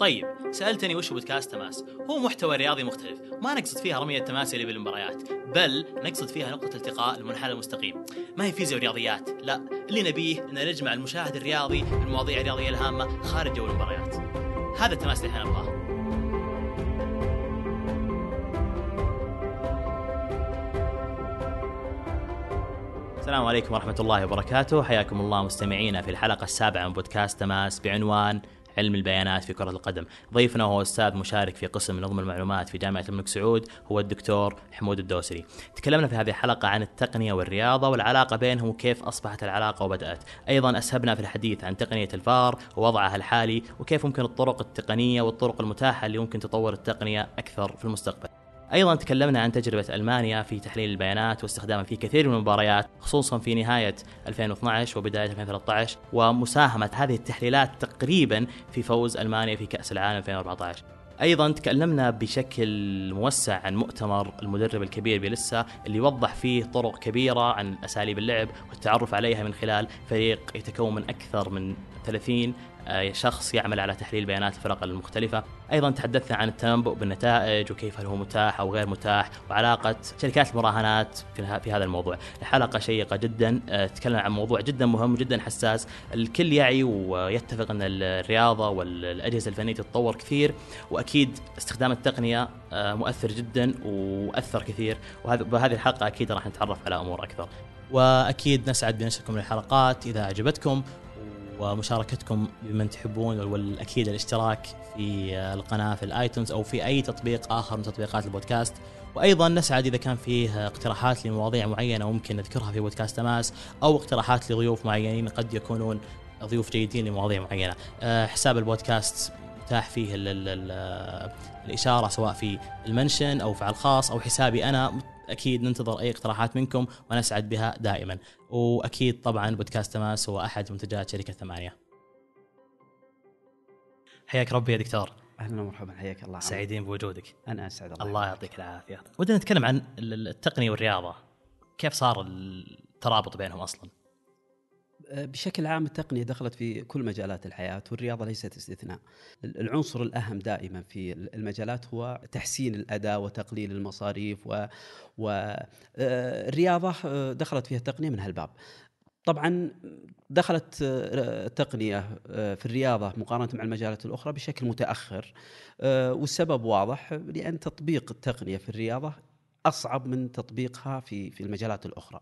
طيب سألتني وش بودكاست تماس؟ هو محتوى رياضي مختلف ما نقصد فيها رمي التماس اللي بالمباريات بل نقصد فيها نقطة التقاء المنحنى المستقيم. ما هي فيزياء ورياضيات؟ لا اللي نبيه إن نجمع المشاهد الرياضي بالمواضيع الرياضيه الهامة خارج جو المباريات. هذا التماس اللي إحنا نبغاه. السلام عليكم ورحمة الله وبركاته. حياكم الله مستمعينا في الحلقة السابعة من بودكاست تماس بعنوان علم البيانات في كرة القدم. ضيفنا هو أستاذ مشارك في قسم نظم المعلومات في جامعة الملك سعود هو الدكتور حمود الدوسري. تكلمنا في هذه الحلقة عن التقنية والرياضة والعلاقة بينهم وكيف أصبحت العلاقة وبدأت. أيضا أسهبنا في الحديث عن تقنية الفار ووضعها الحالي وكيف ممكن الطرق التقنية والطرق المتاحة اللي ممكن تطور التقنية أكثر في المستقبل. أيضا تكلمنا عن تجربة ألمانيا في تحليل البيانات واستخدامها في كثير من المباريات خصوصا في نهاية 2012 وبداية 2013 ومساهمة هذه التحليلات تقريبا في فوز ألمانيا في كأس العالم 2014 أيضا تكلمنا بشكل موسع عن مؤتمر المدرب الكبير بيلسا اللي يوضح فيه طرق كبيرة عن أساليب اللعب والتعرف عليها من خلال فريق يتكون من أكثر من 30 آه، شخص يعمل على تحليل بيانات الفرق المختلفة. أيضا تحدثنا عن التنبؤ بالنتائج وكيف هل هو متاح أو غير متاح وعلاقة شركات المراهنات في هذا الموضوع. الحلقة شيقة جدا آه، تكلم عن موضوع جدا مهم جدا حساس. الكل يعي ويتفق أن الرياضة والأجهزة الفنية تتطور كثير وأكيد استخدام التقنية آه، مؤثر جدا وأثر كثير. وهذه الحلقة أكيد راح نتعرف على أمور أكثر. وأكيد نسعد بنشركم الحلقات إذا عجبتكم ومشاركتكم بمن تحبون والأكيد الاشتراك في القناة في الآيتونز أو في أي تطبيق آخر من تطبيقات البودكاست. وأيضا نسعد إذا كان فيه اقتراحات لمواضيع معينة ممكن نذكرها في بودكاست تماس أو اقتراحات لضيوف معينين قد يكونون ضيوف جيدين لمواضيع معينة. أه، حساب البودكاست متاح فيه ال ال ال الإشارة سواء في المنشن أو في الخاص أو حسابي أنا أكيد ننتظر أي اقتراحات منكم ونسعد بها دائما. وأكيد طبعا بودكاست تماس هو أحد منتجات شركة ثمانية. حياك ربي يا دكتور. أهلا ومرحبا حياك الله. سعيدين بوجودك. أنا أسعد الله, الله يعطيك العافية. ودنا نتكلم عن التقنية والرياضة. كيف صار الترابط بينهم أصلا؟ بشكل عام التقنية دخلت في كل مجالات الحياة والرياضة ليست استثناء. العنصر الأهم دائما في المجالات هو تحسين الأداء وتقليل المصاريف و والرياضه آه، دخلت فيها التقنية من هالباب. طبعا دخلت آه، التقنية آه، في الرياضة مقارنة مع المجالات الأخرى بشكل متأخر والسبب واضح لأن تطبيق التقنية في الرياضة أصعب من تطبيقها في في المجالات الأخرى.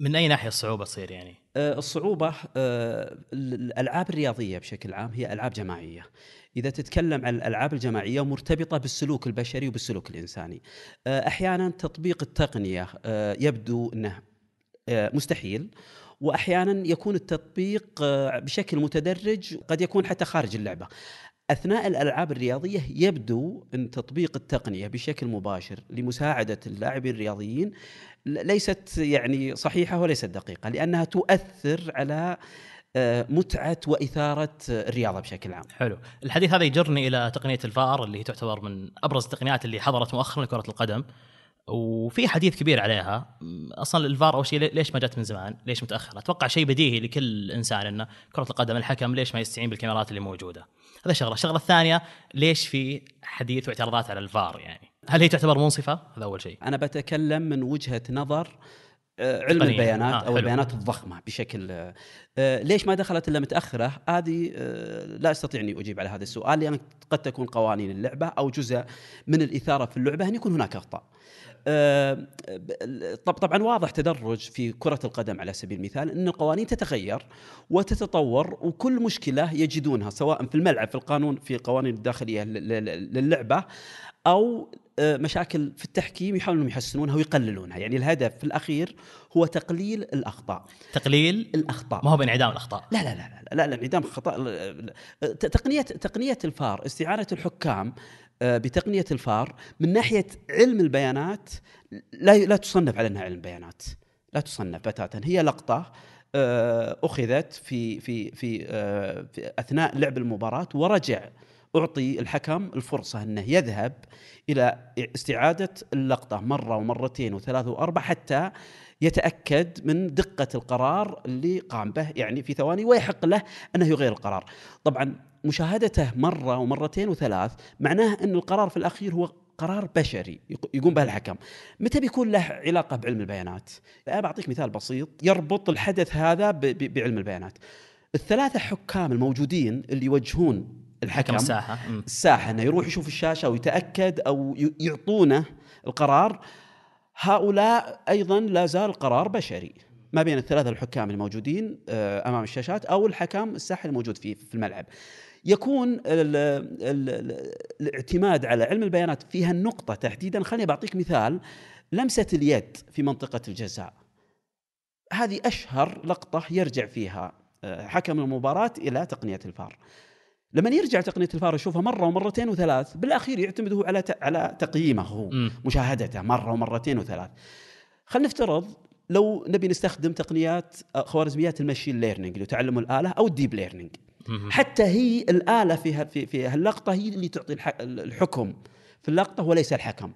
من أي ناحية الصعوبة تصير يعني؟ آه، الصعوبة آه، الألعاب الرياضية بشكل عام هي ألعاب جماعية. إذا تتكلم عن الألعاب الجماعية مرتبطة بالسلوك البشري وبالسلوك الإنساني. آه، أحيانا تطبيق التقنية يبدو إنه مستحيل وأحيانا يكون التطبيق بشكل متدرج قد يكون حتى خارج اللعبة. أثناء الألعاب الرياضية يبدو أن تطبيق التقنية بشكل مباشر لمساعدة اللاعبين الرياضيين ليست يعني صحيحة وليست دقيقة لأنها تؤثر على آه، متعة وإثارة الرياضة بشكل عام. حلو، الحديث هذا يجرني إلى تقنية الفار اللي تعتبر من أبرز التقنيات اللي حضرت مؤخرا لكرة القدم. وفي حديث كبير عليها أصلا الفار أول شيء ليش ما جت من زمان؟ ليش متاخر؟ أتوقع شيء بديهي لكل إنسان إنه كرة القدم الحكم ليش ما يستعين بالكاميرات اللي موجودة؟ هذا شغلة، الشغلة الثانية ليش في حديث واعتراضات على الفار يعني؟ هل هي تعتبر منصفة؟ هذا أول شيء. أنا بتكلم من وجهة نظر آه، علم تقنية. البيانات آه أو حلو. البيانات الضخمة بشكل آه ليش ما دخلت إلا متأخرة؟ هذه آه لا أستطيع أني أجيب على هذا السؤال لأن قد تكون قوانين اللعبة أو جزء من الإثارة في اللعبة أن يكون هناك أخطاء. آه، طبعا واضح تدرج في كرة القدم على سبيل المثال أن القوانين تتغير وتتطور وكل مشكلة يجدونها سواء في الملعب في القانون في القوانين الداخلية للعبة أو مشاكل في التحكيم يحاولون يحسنونها ويقللونها، يعني الهدف في الاخير هو تقليل الاخطاء. تقليل الاخطاء ما هو بانعدام الاخطاء. لا لا لا لا لا, لا انعدام الخطا تقنيه تقنيه الفار استعانه الحكام آه، بتقنيه الفار من ناحيه علم البيانات لا لا تصنف على انها علم بيانات لا تصنف بتاتا هي لقطه آه، اخذت في في في, آه، في اثناء لعب المباراه ورجع أعطي الحكم الفرصة أنه يذهب إلى استعادة اللقطة مرة ومرتين وثلاث وأربع حتى يتأكد من دقة القرار اللي قام به يعني في ثواني ويحق له أنه يغير القرار. طبعا مشاهدته مرة ومرتين وثلاث معناه أن القرار في الأخير هو قرار بشري يقوم به الحكم. متى بيكون له علاقة بعلم البيانات؟ أنا بعطيك مثال بسيط يربط الحدث هذا بعلم البيانات. الثلاثة حكام الموجودين اللي يوجهون الحكم الساحة. الساحة إنه يروح يشوف الشاشة ويتأكد أو يعطونه القرار. هؤلاء أيضا لا زال قرار بشري ما بين الثلاثة الحكام الموجودين آه، أمام الشاشات أو الحكم الساحه الموجود فيه في الملعب. يكون ال ال ال الاعتماد على علم البيانات في هالنقطه تحديدا. خليني بعطيك مثال لمسة اليد في منطقة الجزاء. هذه أشهر لقطة يرجع فيها آه، حكم المباراة إلى تقنية الفار. لما يرجع تقنية الفار يشوفها مرة ومرتين وثلاث بالأخير يعتمد هو على على تقييمه هو مشاهدته مرة ومرتين وثلاث. خلينا نفترض لو نبي نستخدم تقنيات آه، خوارزميات ال machine learning اللي تعلم الآلة أو ال deep learning حتى هي الآلة في في في هاللقطة هي اللي تعطي الحكم في اللقطة وليس الحكم.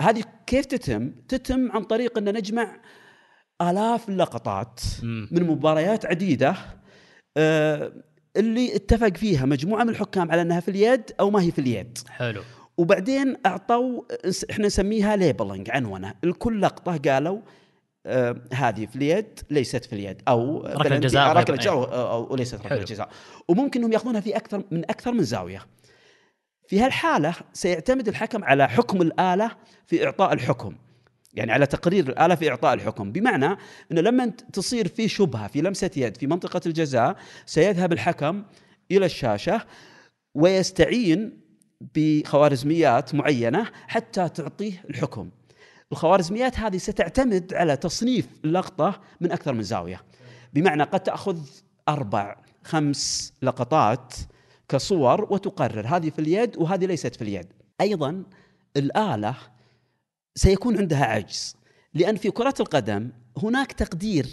هذه كيف تتم؟ تتم عن طريق أن نجمع آلاف اللقطات من مباريات عديدة آه اللي اتفق فيها مجموعة من الحكام على إنها في اليد أو ما هي في اليد. حلو. وبعدين أعطوا إحنا نسميها ليبلنج عنونه لكل لقطه قالوا آه هذه في اليد ليست في اليد. أو ركله جزاء ركله جزاء أو, ليست ركله جزاء. وممكن إنهم يأخذونها في أكثر من أكثر من زاوية. في هالحالة سيعتمد الحكم على حكم الآلة في إعطاء الحكم. يعني على تقرير الآلة في إعطاء الحكم. بمعنى أنه لما تصير في شبهة في لمسة يد في منطقة الجزاء سيذهب الحكم إلى الشاشة ويستعين بخوارزميات معينة حتى تعطيه الحكم. الخوارزميات هذه ستعتمد على تصنيف اللقطة من أكثر من زاوية. بمعنى قد تأخذ أربع خمس لقطات كصور وتقرر هذه في اليد وهذه ليست في اليد. أيضا الآلة سيكون عندها عجز. لأن في كرة القدم هناك تقدير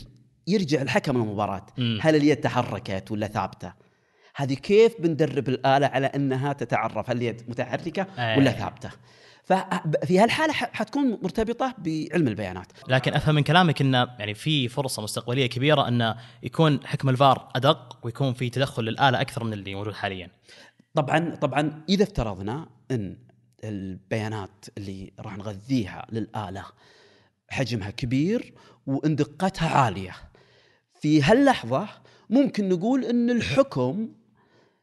يرجع الحكم المباراة. هل اليد تحركت ولا ثابتة؟ هذه كيف بندرب الآلة على أنها تتعرف؟ هل اليد متحركة ولا ثابتة؟ ففي هالحالة حتكون مرتبطة بعلم البيانات. لكن أفهم من كلامك أن يعني في فرصة مستقبلية كبيرة أن يكون حكم الفار أدق ويكون في تدخل للآلة أكثر من اللي موجود حاليا. طبعا طبعا إذا افترضنا أن البيانات اللي راح نغذيها للآلة. حجمها كبير وان دقتها عالية. في هاللحظة ممكن نقول إن الحكم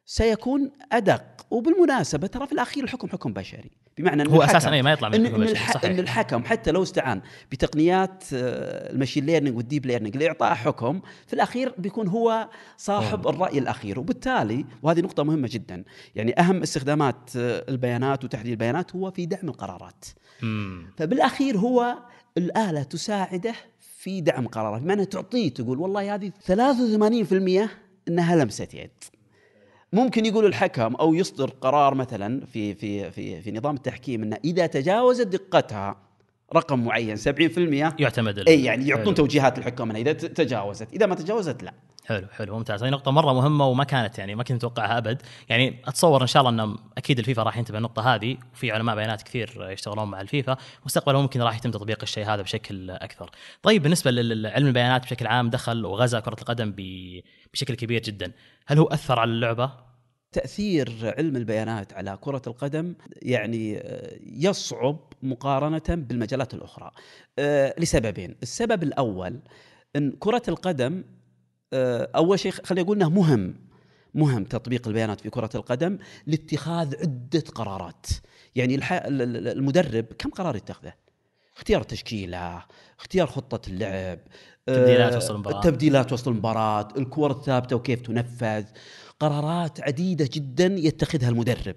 سيكون أدق وبالمناسبة ترى في الأخير الحكم حكم بشري. بمعنى هو أساسا اي ما يطلع من إن, الح... صحيح. إن الحكم حتى لو استعان بتقنيات ال machine learning وال deep learning لاعطاء حكم في الأخير بيكون هو صاحب أوه. الرأي الأخير وبالتالي وهذه نقطة مهمة جدا يعني أهم استخدامات آه، البيانات وتحليل البيانات هو في دعم القرارات مم. فبالأخير هو الآلة تساعده في دعم قرارات بمعنى تعطيه تقول والله هذه 83% إنها لمسة يد ممكن يقول الحكم أو يصدر قرار مثلا في في في في نظام التحكيم إنه إذا تجاوزت دقتها رقم معين 70% يعتمد إي يعني يعطون توجيهات للحكام إذا تجاوزت إذا ما تجاوزت لا. حلو حلو ممتاز. هذه نقطة مرة مهمة وما كانت يعني ما كنت اتوقعها أبد، يعني أتصور إن شاء الله انه أكيد الفيفا راح ينتبه النقطة هذه وفي علماء بيانات كثير يشتغلون مع الفيفا، مستقبلا ممكن راح يتم تطبيق الشيء هذا بشكل أكثر. طيب بالنسبة لعلم البيانات بشكل عام دخل وغزا كرة القدم بشكل كبير جدا، هل هو أثر على اللعبة؟ تأثير علم البيانات على كرة القدم يعني آه، يصعب مقارنة بالمجالات الأخرى. آه، لسببين. السبب الأول إن كرة القدم أول شيء خلينا نقول إنه مهم مهم تطبيق البيانات في كرة القدم لاتخاذ عدة قرارات. يعني المدرب كم قرار يتخذه؟ اختيار تشكيلة اختيار خطة اللعب تبديلات وسط المباراة. التبديلات وسط المباراة الكور الثابتة وكيف تنفذ. قرارات عديدة جدا يتخذها المدرب.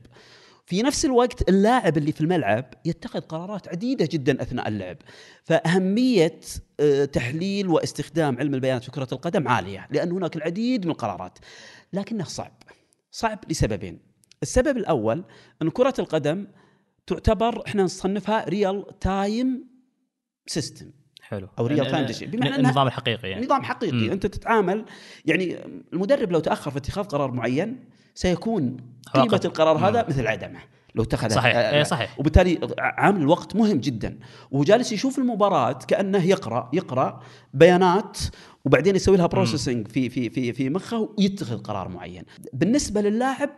في نفس الوقت اللاعب اللي في الملعب يتخذ قرارات عديدة جدا أثناء اللعب. فأهمية آه، تحليل واستخدام علم البيانات في كرة القدم عالية لأن هناك العديد من القرارات. لكنه صعب صعب لسببين. السبب الأول أن كرة القدم تعتبر إحنا نصنفها real time system حلو. أو real time decision بمعنى النظام الحقيقي يعني. نظام حقيقي. م. أنت تتعامل يعني المدرب لو تأخر في اتخاذ قرار معين سيكون قيمة القرار هذا مثل عدمه لو اتخذ صحيح. آه، إيه، صحيح. وبالتالي عامل الوقت مهم جدا. وهو جالس يشوف المباراة كأنه يقرأ يقرأ بيانات وبعدين يسوي لها processing في في في في مخه ويتخذ قرار معين. بالنسبة للاعب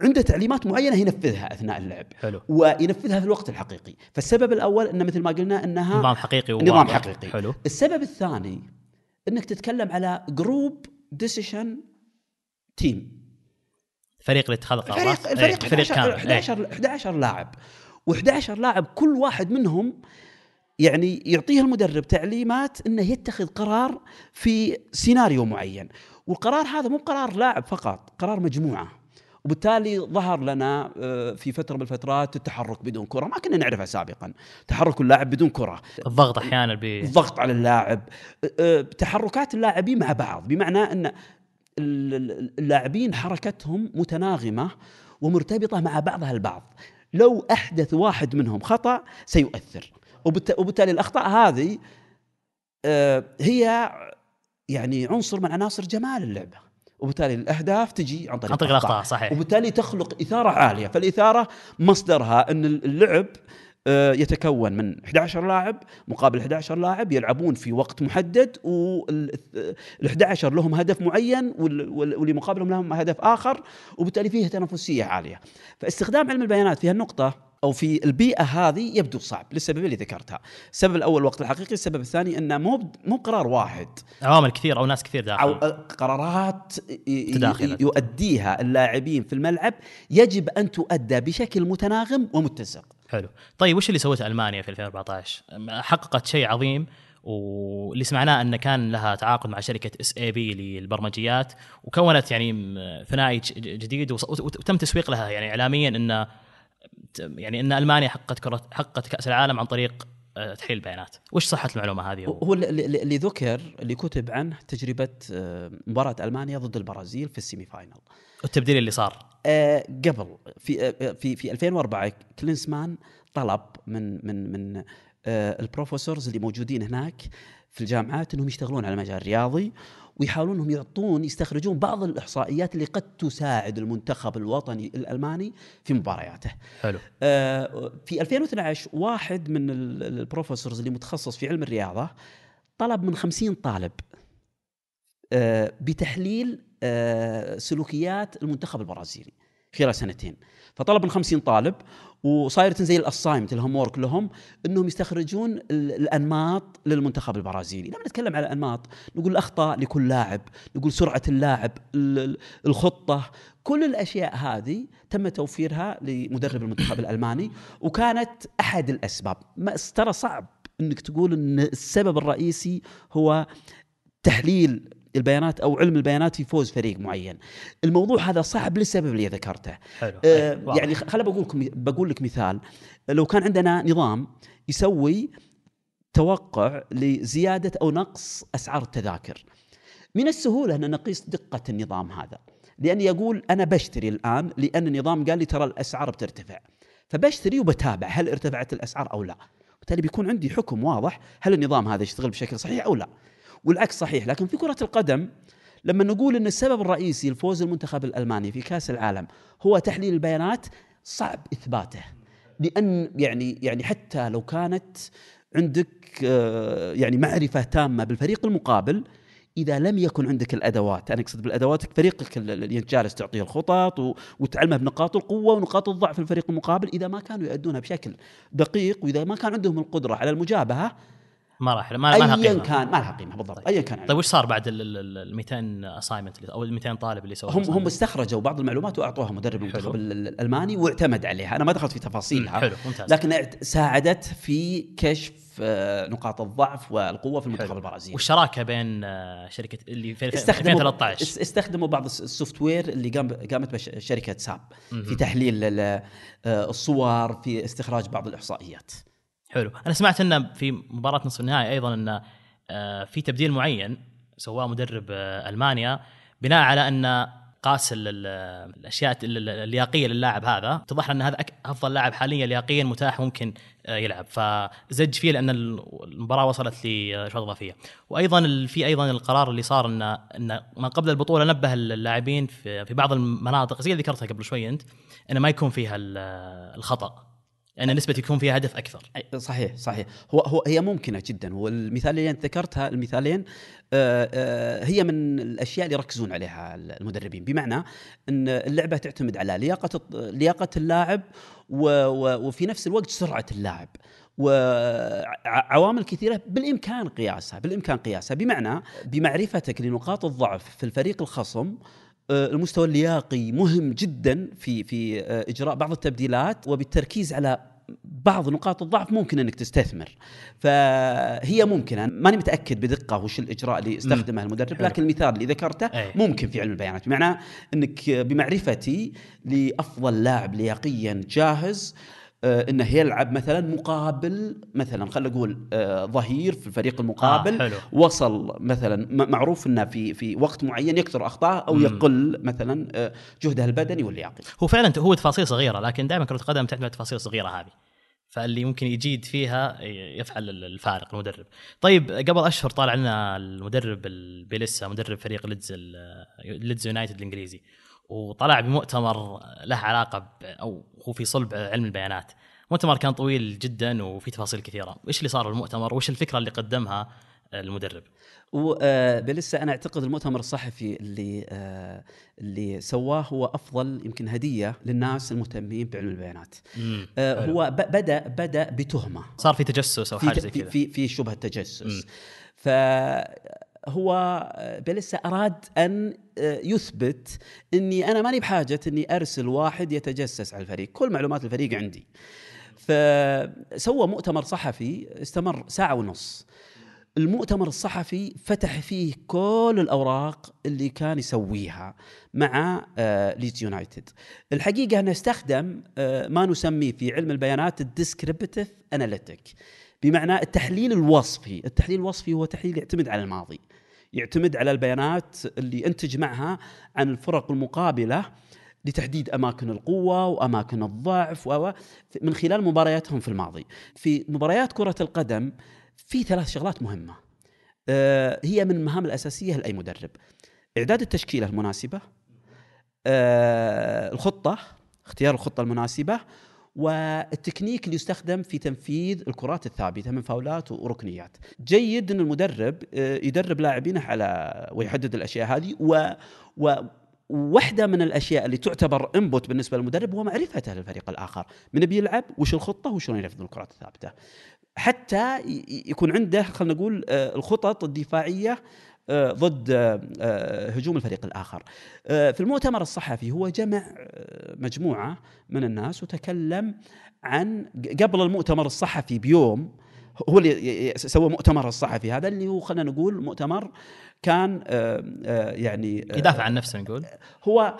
عنده تعليمات معينة ينفذها أثناء اللعب حلو. وينفذها في الوقت الحقيقي. فالسبب الأول انه مثل ما قلنا إنها نظام حقيقي نظام وواضح. حقيقي. حلو. السبب الثاني إنك تتكلم على group decision تيم فريق لاتخاذ قرارات فريق فريق إيه، فريق 11 كامل. إيه. 11 11 لاعب. و11 لاعب كل واحد منهم يعني يعطيه المدرب تعليمات إنه يتخذ قرار في سيناريو معين. والقرار هذا مو قرار لاعب فقط قرار مجموعة. وبالتالي ظهر لنا آه، في فترة من الفترات التحرك بدون كرة. ما كنا نعرفها سابقا. تحرك اللاعب بدون كرة. الضغط أحيانا ب الضغط على اللاعب. أه، أه، تحركات اللاعبين مع بعض. بمعنى إن اللاعبين حركتهم متناغمة ومرتبطة مع بعضها البعض. لو أحدث واحد منهم خطأ سيؤثر. وبالت- وبالتالي الأخطاء هذه أه، هي يعني عنصر من عناصر جمال اللعبة. وبالتالي الأهداف تجي عن طريق, عن طريق الأخطاء. صحيح. وبالتالي تخلق إثارة عالية. فالإثارة مصدرها أن اللعب آه، يتكون من 11 لاعب مقابل 11 لاعب يلعبون في وقت محدد وال 11 لهم هدف معين وال- وال- واللي مقابلهم لهم هدف آخر وبالتالي فيه تنافسية عالية. فاستخدام علم البيانات في هالنقطة أو في البيئة هذه يبدو صعب للسبب اللي ذكرتها. السبب الأول الوقت الحقيقي السبب الثاني أنه مو مو قرار واحد. عوامل كثير أو ناس كثير داخل. أو قرارات تداخلت. يؤديها اللاعبين في الملعب. يجب أن تؤدى بشكل متناغم ومتسق حلو. طيب وش اللي سوته ألمانيا في 2014 حققت شيء عظيم واللي سمعناه انه كان لها تعاقد مع شركة SAP للبرمجيات وكونت يعني ثنائي جديد وتم تسويق لها يعني اعلاميا إن يعني إن ألمانيا حققت كرة حققت كأس العالم عن طريق آه، تحليل البيانات وش صحة المعلومة هذه؟ هو اللي- ذكر اللي كتب عنه تجربة آه، مباراة ألمانيا ضد البرازيل في ال semi final. والتبديل اللي صار آه، قبل في آه، في في 2004 كلينسمان طلب من من من آه، ال professors اللي موجودين هناك في الجامعات إنهم يشتغلون على المجال الرياضي ويحاولون إنهم يعطون يستخرجون بعض الإحصائيات اللي قد تساعد المنتخب الوطني الألماني في مبارياته. حلو آه، في 2012 واحد من ال- ال professors اللي متخصص في علم الرياضة طلب من 50 طالب آه، بتحليل آه، سلوكيات المنتخب البرازيلي خلال سنتين. فطلب من 50 طالب وصايرة زي ال assignment ال homework لهم إنهم يستخرجون ال- الأنماط للمنتخب البرازيلي، لما نتكلم على الأنماط نقول الاخطاء لكل لاعب، نقول سرعة اللاعب، ال- ال- الخطة، كل الأشياء هذه تم توفيرها لمدرب المنتخب الألماني وكانت أحد الأسباب، ترى صعب إنك تقول إن السبب الرئيسي هو تحليل البيانات أو علم البيانات في فوز فريق معين. الموضوع هذا صعب للسبب اللي ذكرته. حلو آه، واضح. يعني خل بقول لكم بقول لك مثال لو كان عندنا نظام يسوي توقع لزيادة أو نقص أسعار التذاكر من السهولة أن نقيس دقة النظام هذا لاني أقول أنا بشتري الآن لأن النظام قال لي ترى الأسعار بترتفع فبشتري وبتابع هل ارتفعت الأسعار أو لا وبالتالي بيكون عندي حكم واضح هل النظام هذا يشتغل بشكل صحيح أو لا والعكس صحيح لكن في كرة القدم لما نقول إن السبب الرئيسي لفوز المنتخب الألماني في كأس العالم هو تحليل البيانات صعب إثباته. لأن يعني يعني حتى لو كانت عندك آه، يعني معرفة تامة بالفريق المقابل إذا لم يكن عندك الأدوات أنا أقصد بالأدوات فريقك اللي انت جالس تعطيه الخطط وتعلمه بنقاط القوة ونقاط الضعف الفريق المقابل إذا ما كانوا يؤدونها بشكل دقيق وإذا ما كان عندهم القدرة على المجابهة ما راح ما لها ايا قيمة. كان ما لها قيمة بالضبط. ايا كان طيب وش صار بعد ال- ال 200 assignment أو ال 200 طالب اللي سووا هم هم استخرجوا بعض المعلومات وأعطوها مدرب المنتخب ال- ال- الألماني واعتمد عليها. أنا ما دخلت في تفاصيلها. حلو ممتاز. لكن ساعدت في كشف آه، نقاط الضعف والقوة في المنتخب. البرازيلي. والشراكة بين آه، شركة اللي في استخدموا 2013 است- استخدموا بعض الس- ال software اللي قام قامت شركة SAP في. تحليل آه، الصور في استخراج بعض الإحصائيات. حلو. أنا سمعت إنه في مباراة نصف النهائي أيضا إنه آه، في تبديل معين سواه مدرب آه، ألمانيا بناء على ان قاس ال- ال- الأشياء ال- ال- اللياقيه للاعب هذا. اتضح إن هذا أفضل لاعب حاليا لياقيا متاح ممكن آه، يلعب. فزج فيه لأن المباراة وصلت لشوط إضافية. وأيضا في أيضا القرار اللي صار ان ان ما قبل البطولة نبه اللاعبين في بعض المناطق زي اللي ذكرتها قبل شوي أنت إنه ما يكون فيها ال- الخطأ. لأن نسبة يكون فيها هدف أكثر. صحيح صحيح. هو هو هي ممكنة جدا. والمثال اللي أنت ذكرتها المثالين آه، آه، هي من الأشياء اللي يركزون عليها المدربين. بمعنى أن اللعبة تعتمد على لياقة لياقة اللاعب وفي نفس الوقت سرعة اللاعب. وعوامل كثيرة بالإمكان قياسها بالإمكان قياسها. بمعنى بمعرفتك لنقاط الضعف في الفريق الخصم المستوى اللياقي مهم جدا في في آه، إجراء بعض التبديلات وبالتركيز على بعض نقاط الضعف ممكن أنك تستثمر فهي ممكنة ماني متأكد بدقة وش الإجراء اللي استخدمه المدرب. لكن المثال اللي ذكرته أي. ممكن في علم البيانات بمعنى أنك بمعرفتي لأفضل لاعب لياقيا جاهز آه، إنه يلعب مثلا مقابل مثلا خلينا نقول آه، ظهير في الفريق المقابل آه، حلو. وصل مثلا معروف إنه في في وقت معين يكثر اخطاءه أو. يقل مثلا آه، جهده البدني واللياقي هو فعلا هو تفاصيل صغيرة لكن دائما كرة القدم تعتمد على التفاصيل الصغيرة هذه فاللي ممكن يجيد فيها يفعل الفارق المدرب طيب قبل أشهر طالع لنا المدرب البيليسا مدرب فريق ليدز ليدز يونايتد الإنجليزي وطلع بمؤتمر له علاقة ب أو هو في صلب علم البيانات. مؤتمر كان طويل جدا وفي تفاصيل كثيرة. إيش اللي صار بالمؤتمر؟ وإيش الفكرة اللي قدمها المدرب؟ وبلسه أنا أعتقد المؤتمر الصحفي اللي آه، اللي سواه هو أفضل يمكن هدية للناس المهتمين بعلم البيانات. مم. آه،. هو بدأ بدأ بتهمة. صار في تجسس أو حاجة زي كذا. في, في شبهه مم. تجسس فهو بلسة أراد أن آه، يثبت إني أنا ماني بحاجة إني أرسل واحد يتجسس على الفريق. كل معلومات الفريق عندي. فسوى مؤتمر صحفي استمر ساعة ونص. المؤتمر الصحفي فتح فيه كل الأوراق اللي كان يسويها مع آه، ليدز يونايتد. الحقيقة انه استخدم آه، ما نسميه في علم البيانات ال descriptive analytic. بمعنى التحليل الوصفي، التحليل الوصفي هو تحليل يعتمد على الماضي. يعتمد على البيانات اللي انت تجمعها عن الفرق المقابلة لتحديد أماكن القوة وأماكن الضعف و من خلال مبارياتهم في الماضي. في مباريات كرة القدم في ثلاث شغلات مهمة. آه، هي من المهام الأساسية لأي مدرب. إعداد التشكيلة المناسبة آه، الخطة اختيار الخطة المناسبة والتكنيك اللي يستخدم في تنفيذ الكرات الثابتة من فاولات وركنيات. جيد إن المدرب آه، يدرب لاعبينه على ويحدد الأشياء هذه و, و واحدة من الأشياء اللي تعتبر انبوت بالنسبة للمدرب هو معرفته للفريق الآخر من بيلعب وش الخطة وشلون ينفذ الكرات الثابتة حتى يكون عنده خلينا نقول آه، الخطط الدفاعية آه، ضد آه، آه، هجوم الفريق الآخر آه، في المؤتمر الصحفي هو جمع آه، مجموعة من الناس وتكلم عن قبل المؤتمر الصحفي بيوم هو اللي سوى مؤتمر الصحفي هذا اللي هو خلينا نقول مؤتمر كان آه، آه، يعني آه، يدافع عن نفسه نقول هو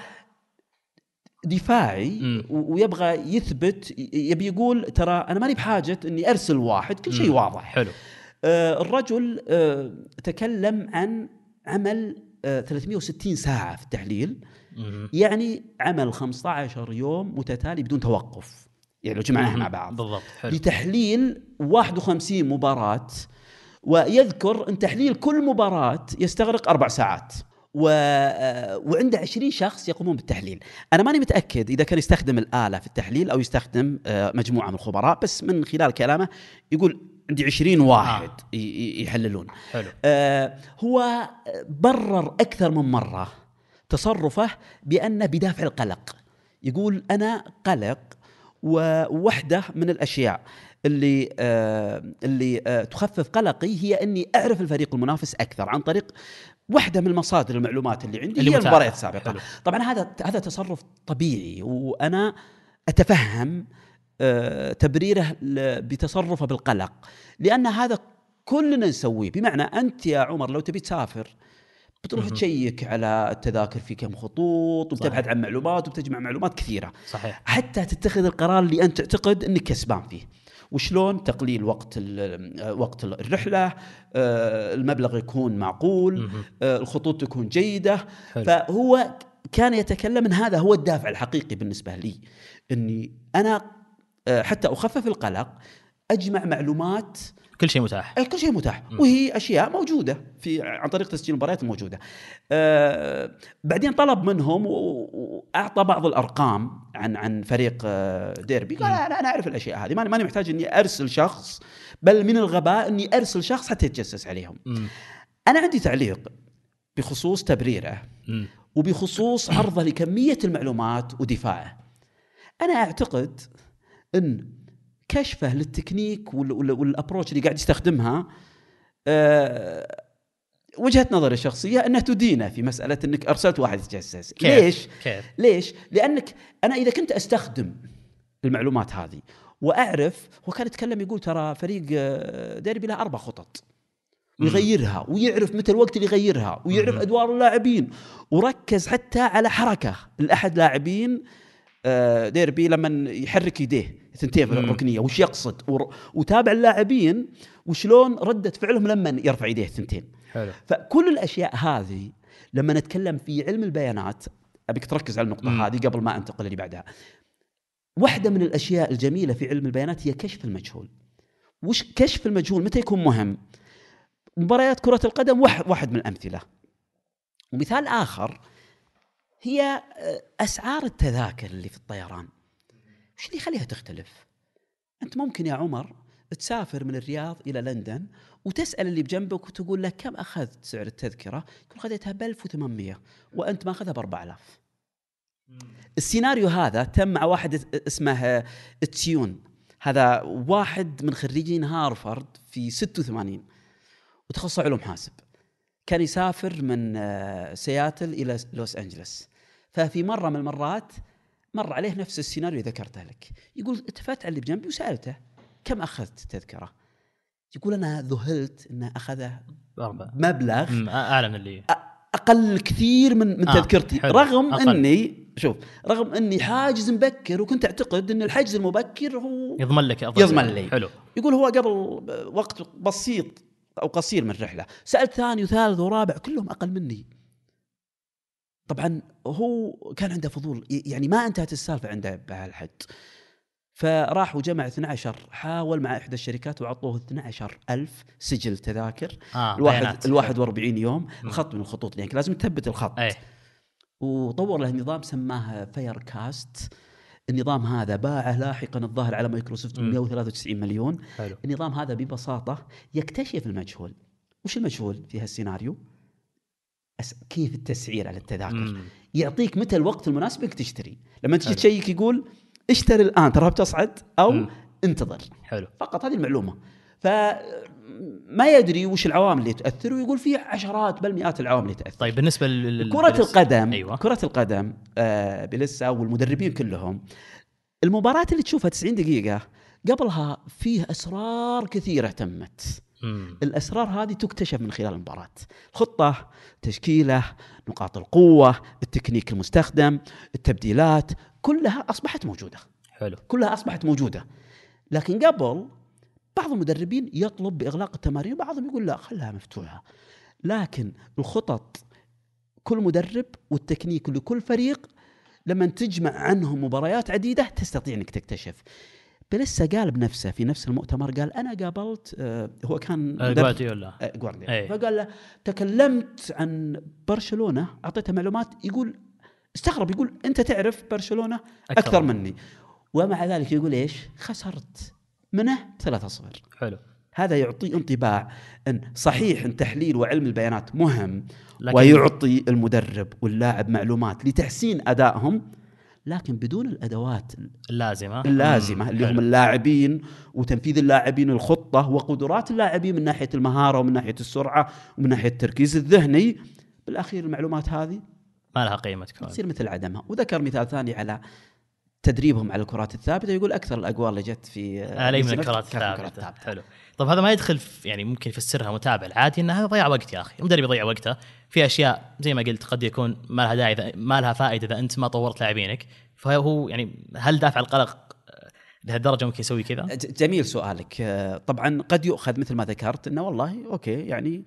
دفاعي مم. ويبغى يثبت يبي يقول ترى أنا ماني بحاجة إني أرسل واحد كل شيء. واضح حلو آه، الرجل آه، تكلم عن عمل آه، 360 ساعة في التحليل. يعني عمل 15 يوم متتالي بدون توقف. يعني لو جمعناها مع بعض. بالضبط حلو. لتحليل 51 مباراة. ويذكر إن تحليل كل مباراة يستغرق أربع ساعات. و... آه، وعنده 20 شخص يقومون بالتحليل. أنا ماني متأكد إذا كان يستخدم الآلة في التحليل أو يستخدم آه، مجموعة من الخبراء بس من خلال كلامه يقول عندي 20 واحد ي- يحللون. حلو. آه، هو برر أكثر من مرة تصرفه بانه بدافع القلق. يقول أنا قلق وواحده من الأشياء اللي آه اللي آه تخفف قلقي هي أني أعرف الفريق المنافس أكثر عن طريق واحدة من مصادر المعلومات اللي عندي اللي هي. المباريات السابقة. طبعا هذا هذا تصرف طبيعي وأنا أتفهم آه، تبريره ل- بتصرفه بالقلق. لأن هذا كلنا نسويه. بمعنى أنت يا عمر لو تبي تسافر بتروح. تشيك على التذاكر في كم خطوط وبتبحث. عن معلومات وبتجمع معلومات كثيرة. صحيح. حتى تتخذ القرار اللي أنت تعتقد إنك كسبان فيه. وشلون؟ تقليل وقت آه، وقت الرحلة. آه، المبلغ يكون معقول. آه، الخطوط تكون جيدة. حلو. فهو كان يتكلم إن هذا هو الدافع الحقيقي بالنسبة لي. إني أنا آه، حتى أخفف القلق أجمع معلومات كل شيء متاح كل شيء متاح وهي أشياء موجودة في عن طريق تسجيل المباريات موجودة. آه بعدين طلب منهم واعطى بعض الأرقام عن عن فريق آه، ديربي قال أنا أنا أعرف الأشياء هذه ماني ماني محتاج إني أرسل شخص بل من الغباء إني أرسل شخص حتى يتجسس عليهم. مم. أنا عندي تعليق بخصوص تبريره مم. وبخصوص عرضه لكمية المعلومات ودفاعه. أنا أعتقد إن كشفه للتكنيك وال- وال- والابروش اللي قاعد يستخدمها آه، وجهة نظري الشخصية انها تدينه في مسألة إنك أرسلت واحد يتجسس كيف؟ ليش؟ كيف؟ ليش؟ لأنك أنا إذا كنت أستخدم المعلومات هذه وأعرف هو كان يتكلم يقول ترى فريق آه، ديربي له أربع خطط ويغيرها ويعرف متى الوقت اللي يغيرها ويعرف أدوار اللاعبين وركز حتى على حركة لأحد لاعبين آه، ديربي لما يحرك يديه ثنتين في. الركنية وش يقصد؟ وتابع اللاعبين وشلون ردة فعلهم لما يرفع يديه ثنتين. حلو. فكل الأشياء هذه لما نتكلم في علم البيانات أبيك تركز على النقطة. هذه قبل ما أنتقل اللي بعدها. واحدة من الأشياء الجميلة في علم البيانات هي كشف المجهول. وش كشف المجهول؟ متى يكون مهم؟ مباريات كرة القدم واحد, واحد من الأمثلة. ومثال آخر هي آه، أسعار التذاكر اللي في الطيران. وش اللي يخليها تختلف. أنت ممكن يا عمر تسافر من الرياض إلى لندن وتسأل اللي بجنبك وتقول له كم أخذت سعر التذكرة؟ يقول خذيتها ب 1800 وأنت ماخذها ب 4000 السيناريو هذا تم مع واحد اس- اسمه إتزيوني هذا واحد من خريجين هارفارد في 86 وتخصص علوم حاسب. كان يسافر من آه، سياتل إلى لوس أنجلس. ففي مرة من المرات مر عليه نفس السيناريو اللي ذكرته لك يقول التفت على اللي بجنبي وسألته كم أخذت التذكره؟ يقول أنا ذهلت انه أخذه مبلغ. اعلى من اللي أقل كثير من من آه، تذكرتي حلو. رغم أقل. إني شوف رغم إني حاجز مبكر وكنت أعتقد إن الحجز المبكر هو يضمن لك أفضل يضمن. لي. حلو يقول هو قبل وقت بسيط أو قصير من الرحله سالت ثاني وثالث ورابع كلهم أقل مني طبعا هو كان عنده فضول يعني ما انتهت السالفة عنده بهالحد. فراح وجمع 12 حاول مع إحدى الشركات وعطوه 12 ألف سجل تذاكر. آه الواحد. ال 41 يوم الخط من الخطوط يعني لازم تثبت الخط. اي وطور له نظام سماه Farecast النظام هذا باعه لاحقا الظاهر على مايكروسوفت ب مم. 193 مليون. حلو. النظام هذا ببساطة يكتشف المجهول. وش المجهول في هالسيناريو؟ أس... كيف التسعير على التذاكر؟ مم. يعطيك متى الوقت المناسب إنك تشتري. لما تجي. تشيك يقول اشتري الآن تراها بتصعد أو مم. انتظر. حلو. فقط هذه المعلومة. ف ما يدري وش العوامل اللي تؤثر ويقول في عشرات بل مئات العوامل اللي تاثر طيب بالنسبة لل كرة للس- القدم أيوه. كرة القدم آه بلسا والمدربين كلهم المباراة اللي تشوفها 90 دقيقة قبلها فيه أسرار كثيرة تمت. مم. الأسرار هذه تكتشف من خلال المباراة. الخطة تشكيلة نقاط القوة التكنيك المستخدم التبديلات كلها أصبحت موجودة. حلو. كلها أصبحت موجودة. لكن قبل بعض المدربين يطلب بإغلاق التمارين وبعضهم يقول لا خلها مفتوحة. لكن الخطط كل مدرب والتكنيك لكل فريق لما تجمع عنهم مباريات عديدة تستطيع إنك تكتشف. بلسه قال بنفسه في نفس المؤتمر قال أنا قابلت آه، هو كان آه، جوارديولا آه، جوارديولا أي. فقال له تكلمت عن برشلونة أعطيته معلومات يقول استغرب يقول أنت تعرف برشلونة أكثر. أكثر, مني ومع ذلك يقول إيش؟ خسرت منه 3-0 حلو هذا يعطي انطباع إن صحيح إن تحليل وعلم البيانات مهم لكن- ويعطي المدرب واللاعب معلومات لتحسين أدائهم لكن بدون الأدوات اللازمة. اللازمة. اللي هم. اللاعبين وتنفيذ اللاعبين الخطة وقدرات اللاعبين من ناحية المهارة ومن ناحية السرعة ومن ناحية التركيز الذهني. بالأخير المعلومات هذه ما لها قيمة تكون تصير مثل عدمها. وذكر مثال ثاني على تدريبهم على الكرات الثابتة يقول أكثر الأقوال اللي جت في علي من الكرات الثابتة. حلو. طب هذا ما يدخل يعني ممكن يفسرها متابع العادي ان هذا ضياع وقت يا أخي. المدرب يضيع وقته. في أشياء زي ما قلت قد يكون ما لها داعي ما لها فائدة إذا أنت ما طورت لاعبينك. فهو يعني هل دافع القلق لهالدرجة ممكن يسوي كذا؟ جميل سؤالك. آه، طبعا قد يؤخذ مثل ما ذكرت إنه والله أوكي يعني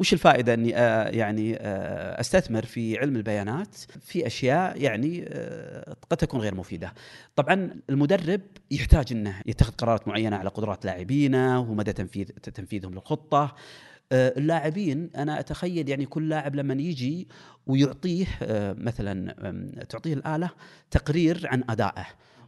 وش الفائدة أني آه، يعني آه، أستثمر في علم البيانات في أشياء يعني آه، قد تكون غير مفيدة. طبعا المدرب يحتاج إنه يتخذ قرارات معينة على قدرات لاعبينه ومدى تنفيذ تنفيذهم للخطة. اللاعبين أنا أتخيل يعني كل لاعب لما يجي ويعطيه مثلا تعطيه الآلة تقرير عن أدائه.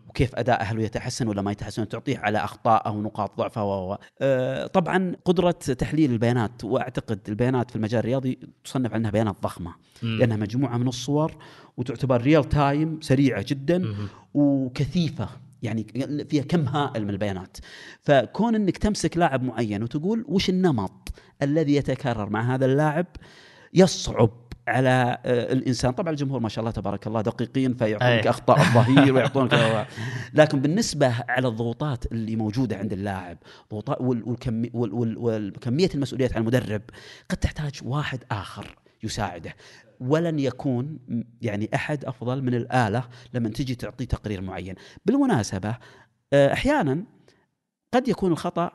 وكيف اداءه هل يتحسن ولا ما يتحسن تعطيه على اخطائه ونقاط ضعفه و آه، طبعا قدرة تحليل البيانات وأعتقد البيانات في المجال الرياضي تصنف عنها بيانات ضخمة مم. لأنها مجموعة من الصور وتعتبر ريال تايم سريعة جدا مم. وكثيفة يعني فيها كم هائل من البيانات فكون إنك تمسك لاعب معين وتقول وش النمط الذي يتكرر مع هذا اللاعب يصعب على آه، الإنسان. طبعا الجمهور ما شاء الله تبارك الله دقيقين فيعطونك. أخطاء الظهير ويعطونك لكن بالنسبة على الضغوطات اللي موجودة عند اللاعب ضغوطات وال- والكمي وال- وال- والكميه المسؤوليات على المدرب قد تحتاج واحد آخر يساعده. ولن يكون يعني أحد أفضل من الآلة لما تجي تعطيه تقرير معين. بالمناسبة آه، أحيانا قد يكون الخطأ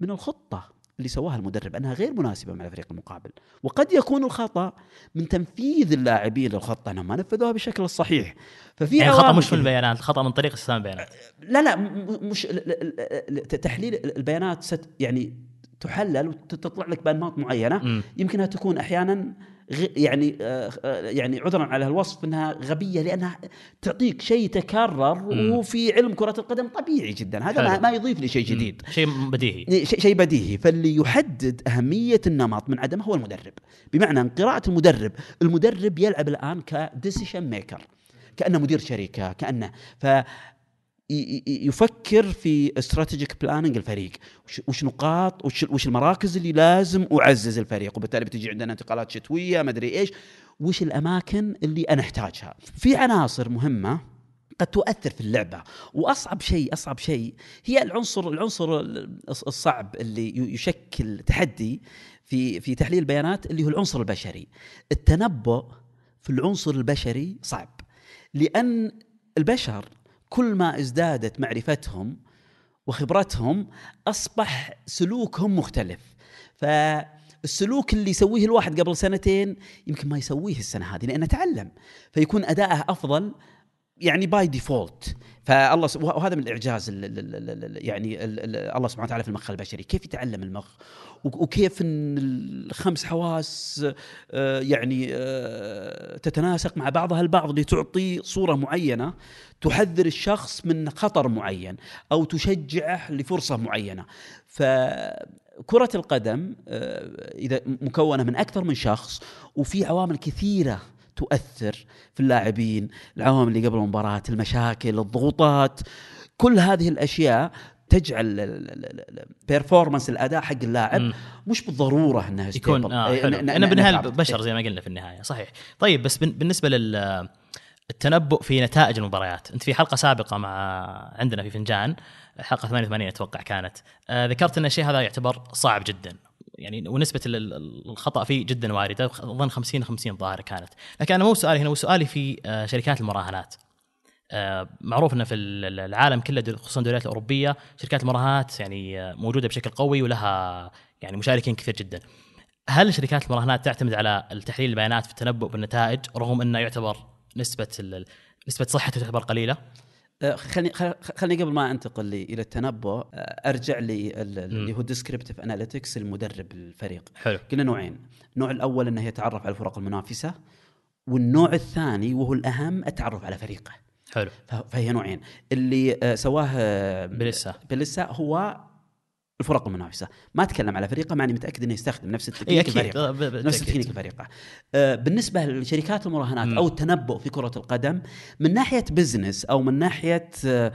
من الخطة. اللي سواها المدرب أنها غير مناسبة مع الفريق المقابل وقد يكون الخطأ من تنفيذ اللاعبين للخطه إنهم ما نفذوها بالشكل الصحيح ففي يعني الخطا مش من كذا. البيانات الخطا من طريقه استخدام البيانات لا لا م- م- مش تحليل البيانات ست يعني تحلل وتطلع لك بيانات معينة مم. يمكنها تكون أحيانا يعني آه، آه، يعني عذرا على الوصف إنها غبية لأنها تعطيك شيء تكرر. وفي علم كرة القدم طبيعي جدا. هذا ما, حلو. ما يضيف لي شيء جديد. شيء بديهي. شيء بديهي. فاللي يحدد أهمية النمط من عدمه هو المدرب. بمعنى أن قراءة المدرب المدرب يلعب الآن ك decision maker كأنه مدير شركة كأنه ف يفكر في استراتيجيك بلاننج الفريق. وش, نقاط وش, المراكز اللي لازم أعزز الفريق. وبالتالي بتجي عندنا انتقالات شتوية ما أدري إيش. وش الأماكن اللي أنا أحتاجها؟ في عناصر مهمة قد تؤثر في اللعبة. وأصعب شيء أصعب شيء هي العنصر العنصر الصعب اللي يشكل تحدي في في تحليل البيانات اللي هو العنصر البشري. التنبؤ في العنصر البشري صعب. لأن البشر كل ما ازدادت معرفتهم وخبرتهم أصبح سلوكهم مختلف. فالسلوك اللي يسويه الواحد قبل سنتين يمكن ما يسويه السنة هذه لأنه تعلم فيكون أداءه أفضل يعني by default فالله وهذا من الإعجاز ال يعني ال ال الله سبحانه وتعالى في المخ البشري. كيف يتعلم المخ؟ وكيف إن الخمس حواس آه، يعني آه، تتناسق مع بعضها؟ البعض لتعطي صورة معينة تحذر الشخص من خطر معين أو تشجعه لفرصة معينة. فكره القدم آه، إذا مكونة من أكثر من شخص وفي عوامل كثيرة تؤثر في اللاعبين العوامل اللي قبل المباراة المشاكل الضغوطات كل هذه الأشياء تجعل البيرفورمانس الأداء حق اللاعب. مش بالضرورة انها يكون stable. آه إيه، حلو بالنهايه. البشر زي ما قلنا في النهاية صحيح طيب بس بالنسبة لل التنبؤ في نتائج المباريات أنت في حلقة سابقة مع عندنا في فنجان حلقة 88 أتوقع كانت آه ذكرت إن الشيء هذا يعتبر صعب جدا يعني ونسبة ال- ال- الخطأ فيه جدا وارده أظن 50 50 ظاهر كانت لكن أنا مو سؤالي هنا وسؤالي في آه شركات المراهنات آه، معروف انه في ال- العالم كله خصوصا الدوريات الأوروبية شركات المراهنات يعني آه، موجودة بشكل قوي ولها يعني مشاركين كثير جدا. هل شركات المراهنات تعتمد على التحليل البيانات في التنبؤ بالنتائج رغم إنه يعتبر نسبة نسبة صحته تعتبر قليلة؟ آه، خلني خل- خلني قبل ما أنتقل لي إلى التنبؤ آه، أرجع لي ال- اللي هو descriptive analytics المدرب الفريق. حلو. قلنا نوعين. النوع الأول إنه يتعرف على الفرق المنافسة والنوع الثاني وهو الأهم التعرف على فريقه. حلو. فهي نوعين. اللي آه، سواه بيلسا بيلسا هو الفرق المنافسة ما أتكلم على فريقه مع إني متأكد إنه يستخدم نفس التكنيك الفريق آه، نفس. التكنيك الفريقه آه، بالنسبة لشركات المراهنات مم. أو التنبؤ في كرة القدم من ناحية business أو من ناحية آه،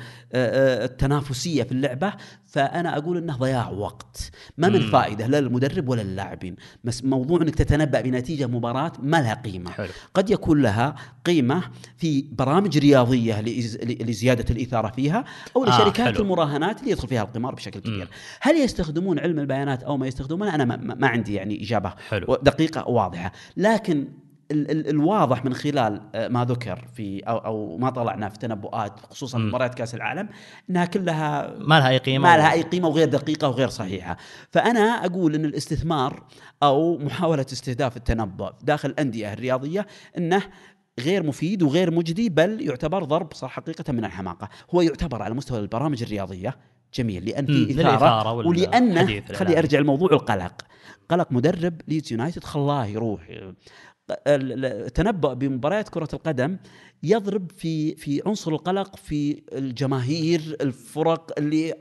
التنافسية في اللعبة فأنا أقول إنه ضياع وقت. ما من. فائدة لا للمدرب ولا للاعبين. بس موضوع إنك تتنبأ بنتيجة مباراة ما لها قيمة. حلو. قد يكون لها قيمة في برامج رياضية لإز- لزيادة الإثارة فيها أو آه، لشركات حلو. المراهنات اللي يدخل فيها القمار بشكل كبير. مم. هل يستخدمون علم البيانات أو ما يستخدمونه؟ أنا ما, ما عندي يعني إجابة حلو. دقيقة واضحة. لكن ال ال الواضح من خلال آه، ما ذكر في أو أو ما طلعنا في تنبؤات خصوصا. مباريات كأس العالم إنها كلها ما لها أي قيمة ما لها أي قيمة وغير دقيقة وغير صحيحة فأنا أقول إن الاستثمار أو محاولة استهداف التنبؤ داخل الأندية الرياضية إنه غير مفيد وغير مجدي بل يعتبر ضرب صح حقيقة من الحماقة هو يعتبر على مستوى البرامج الرياضية جميل لأن في إثارة ولأنه. خلي أرجع لموضوع القلق قلق مدرب ليدز يونايتد خلاه يروح ال- ال- التنبؤ بمباريات كرة القدم يضرب في في عنصر القلق في الجماهير الفرق اللي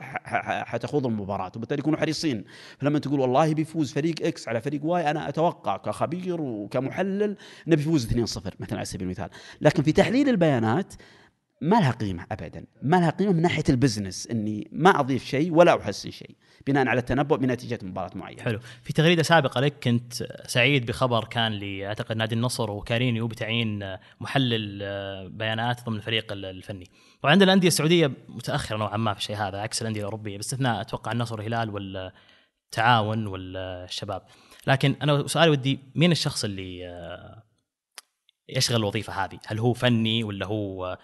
حتخوض المباراة وبالتالي يكونوا حريصين. فلما تقول والله بيفوز فريق X على فريق Y أنا أتوقع كخبير وكمحلل إنه بيفوز 2-0 مثلا على سبيل المثال. لكن في تحليل البيانات ما لها قيمة ابدا. ما لها قيمة من ناحية ال business إني ما أضيف شيء ولا أحسن شيء بناء على التنبؤ بنتيجة مباراة معينة. حلو. في تغريدة سابقة لك كنت سعيد بخبر كان لي أعتقد نادي النصر وكارينيو بتعيين محلل بيانات ضمن الفريق الفني. طبعا عندنا الأندية السعودية متأخرة نوعا ما في الشيء هذا عكس الأندية الأوروبية. باستثناء أتوقع النصر والهلال والتعاون والشباب. لكن أنا سؤالي ودي مين الشخص اللي آه، يشغل الوظيفة هذه؟ هل هو فني ولا هو آه،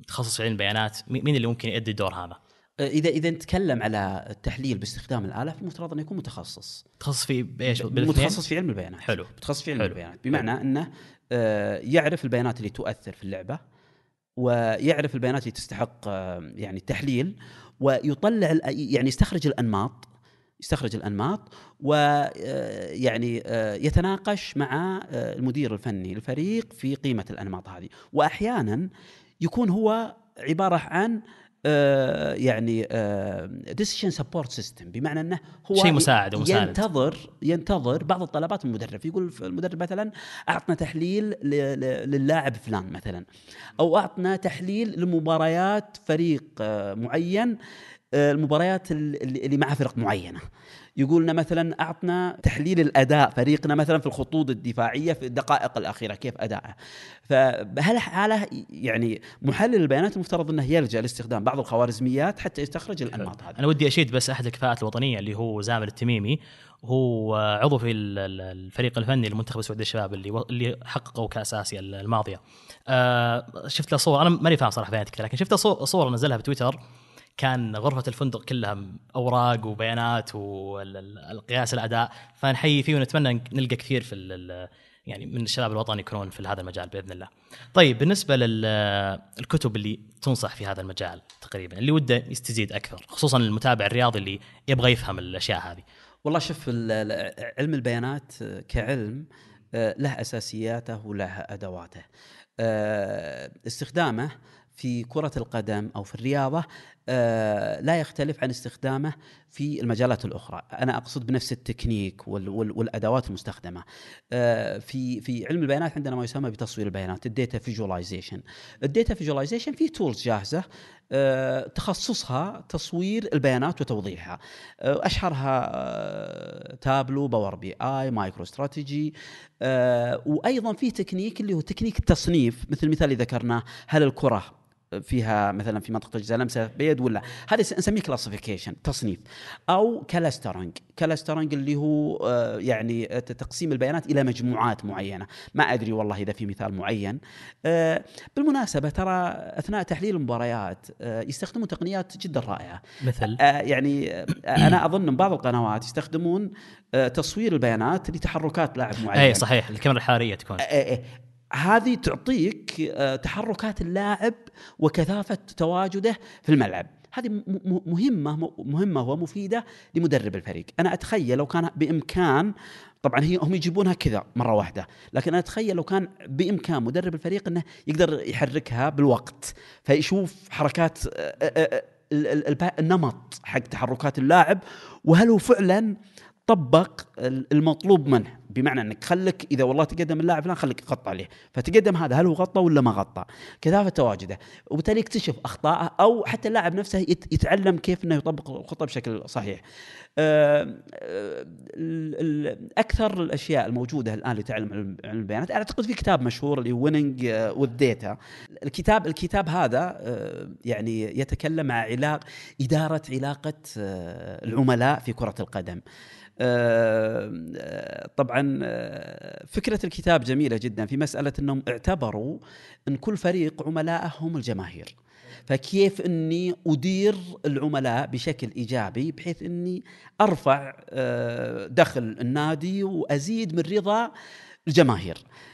متخصص في علم البيانات مين اللي ممكن يؤدي الدور هذا؟ إذا إذا نتكلم على التحليل باستخدام الآلة فالمفترض أنه يكون متخصص. متخصص في بالاثنين؟ متخصص في علم البيانات. حلو. متخصص في علم حلو. البيانات. بمعنى أنه آه، يعرف البيانات اللي تؤثر في اللعبة ويعرف البيانات اللي تستحق آه، يعني التحليل ويطلع يعني يستخرج الأنماط يستخرج الأنماط ويعني يتناقش مع آه، المدير الفني للفريق في قيمة الأنماط هذه. واحيانا يكون هو عبارة عن آه، يعني decision support system بمعنى إنه هو شيء مساعد ومساند. ينتظر ينتظر بعض الطلبات من المدرب. يقول المدرب مثلا أعطنا تحليل للاعب فلان مثلا. أو أعطنا تحليل لمباريات فريق آه، معين آه، المباريات ال- اللي اللي مع فرق معينة. يقول لنا مثلا أعطنا تحليل الأداء فريقنا مثلا في الخطوط الدفاعية في الدقائق الأخيرة كيف أداءه؟ فبهالحاله يعني محلل البيانات المفترض إنه يلجأ لاستخدام بعض الخوارزميات حتى يستخرج الأنماط هذه؟ أنا ودي أشيد بس أحد الكفاءات الوطنية اللي هو زامل التميمي هو عضو في ال- ال- الفريق الفني لمنتخب السعودية الشباب اللي اللي حققوا كأس آسيا الماضية. آه شفت له صور؟ أنا ماني فاهم صراحة بيانات كثير لكن شفت له صور نزلها في تويتر. كان غرفة الفندق كلها أوراق وبيانات والقياس الأداء فنحيي فيه ونتمنى نلقى كثير في يعني من الشباب الوطني يكونون في هذا المجال بإذن الله. طيب بالنسبة للكتب اللي تنصح في هذا المجال تقريبا اللي وده يستزيد أكثر خصوصا المتابع الرياضي اللي يبغى يفهم الأشياء هذه. والله شوف علم البيانات كعلم له أساسياته وله أدواته. آه، استخدامه في كرة القدم أو في الرياضة آه، لا يختلف عن استخدامه في المجالات الأخرى، أنا أقصد بنفس التكنيك وال- وال- والأدوات المستخدمة. آه، في في علم البيانات عندنا ما يسمى بتصوير البيانات، ال data visualization. ال data visualization في tools جاهزة آه، تخصصها تصوير البيانات وتوضيحها. أشهرها آه، Tableau Power BI MicroStrategy وأيضا في تكنيك اللي هو تكنيك التصنيف مثل المثال اللي ذكرناه هل الكرة فيها مثلا في منطقة الجزاء لمسة بيد ولا؟ هذا نسميه classification تصنيف. أو clustering clustering اللي هو آه، يعني تقسيم البيانات إلى مجموعات معينة. ما أدري والله إذا في مثال معين. آه، بالمناسبة ترى أثناء تحليل المباريات آه، يستخدمون تقنيات جدا رائعة. مثل؟ آه، يعني آه، أنا أظن بعض القنوات يستخدمون آه، تصوير البيانات لتحركات لاعب معين. اي صحيح الكاميرا الحرارية تكون. آه، آه، آه. هذه تعطيك آه، تحركات اللاعب وكثافة تواجده في الملعب. هذه مهمة مهمة ومفيدة لمدرب الفريق. أنا أتخيل لو كان بإمكان طبعا هي هم يجيبونها كذا مرة واحدة لكن أنا أتخيل لو كان بإمكان مدرب الفريق إنه يقدر يحركها بالوقت فيشوف حركات آه، آه، النمط حق تحركات اللاعب وهل هو فعلا طبق ال- المطلوب منه. بمعنى أنك خلك إذا والله تقدم اللاعب فلان خليك غطى عليه. فتقدم هذا هل هو غطى ولا ما غطى؟ كثافة تواجده. وبالتالي يكتشف اخطائه أو حتى اللاعب نفسه يت- يتعلم كيف إنه يطبق الخطه بشكل صحيح. أكثر الأشياء الموجودة الآن لتعلم علم البيانات أعتقد في كتاب مشهور اللي ويننج وذ داتا الكتاب الكتاب هذا يعني يتكلم عن علاق إدارة علاقة العملاء في كرة القدم. طبعا آه، فكرة الكتاب جميلة جدا في مسألة أنهم اعتبروا أن كل فريق عملائهم الجماهير. فكيف أني أدير العملاء بشكل إيجابي بحيث أني أرفع آه، دخل النادي وأزيد من رضا الجماهير. آه،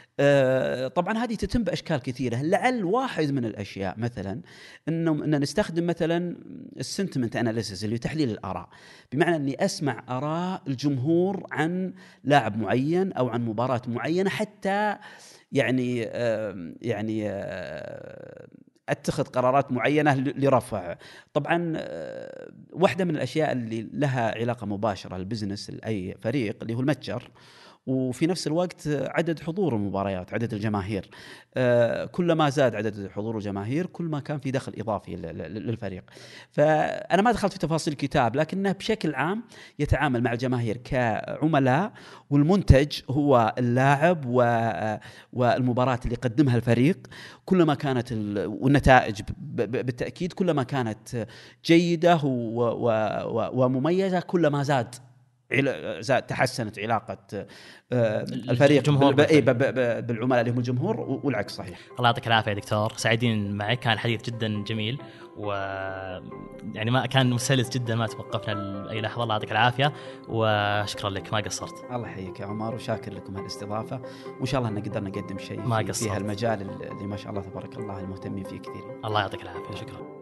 طبعا هذه تتم بأشكال كثيرة. لعل واحد من الأشياء مثلا انه إن نستخدم مثلا ال sentiment analysis اللي تحليل الآراء. بمعنى إني أسمع آراء الجمهور عن لاعب معين أو عن مباراة معينة حتى يعني آه، يعني آه، أتخذ قرارات معينة لرفع. طبعا واحدة من الأشياء اللي لها علاقة مباشرة البزنس لأي فريق اللي هو المتجر. وفي نفس الوقت عدد حضور المباريات عدد الجماهير. آه، كلما زاد عدد حضور الجماهير كل ما كان في دخل إضافي للفريق. فأنا ما دخلت في تفاصيل الكتاب لكنه بشكل عام يتعامل مع الجماهير كعملاء والمنتج هو اللاعب والمباراة اللي يقدمها الفريق. كلما كانت والنتائج بالتأكيد كلما كانت جيدة ومميزة كلما زاد تحسنت علاقة آه، الفريق بالعملاء اللي هم الجمهور والعكس صحيح. الله يعطيك العافية دكتور، سعيدين معك كان حديث جدا جميل و يعني ما كان مسلس جدا ما توقفنا أي لحظة الله يعطيك العافية وشكرا لك ما قصرت. الله يحييك يا عمر وشاكر لكم هالاستضافة وإن شاء الله إن قدرنا نقدم شيء ما في, في هالمجال اللي ما شاء الله تبارك الله المهتمين فيه كثير. الله يعطيك العافية شكرا.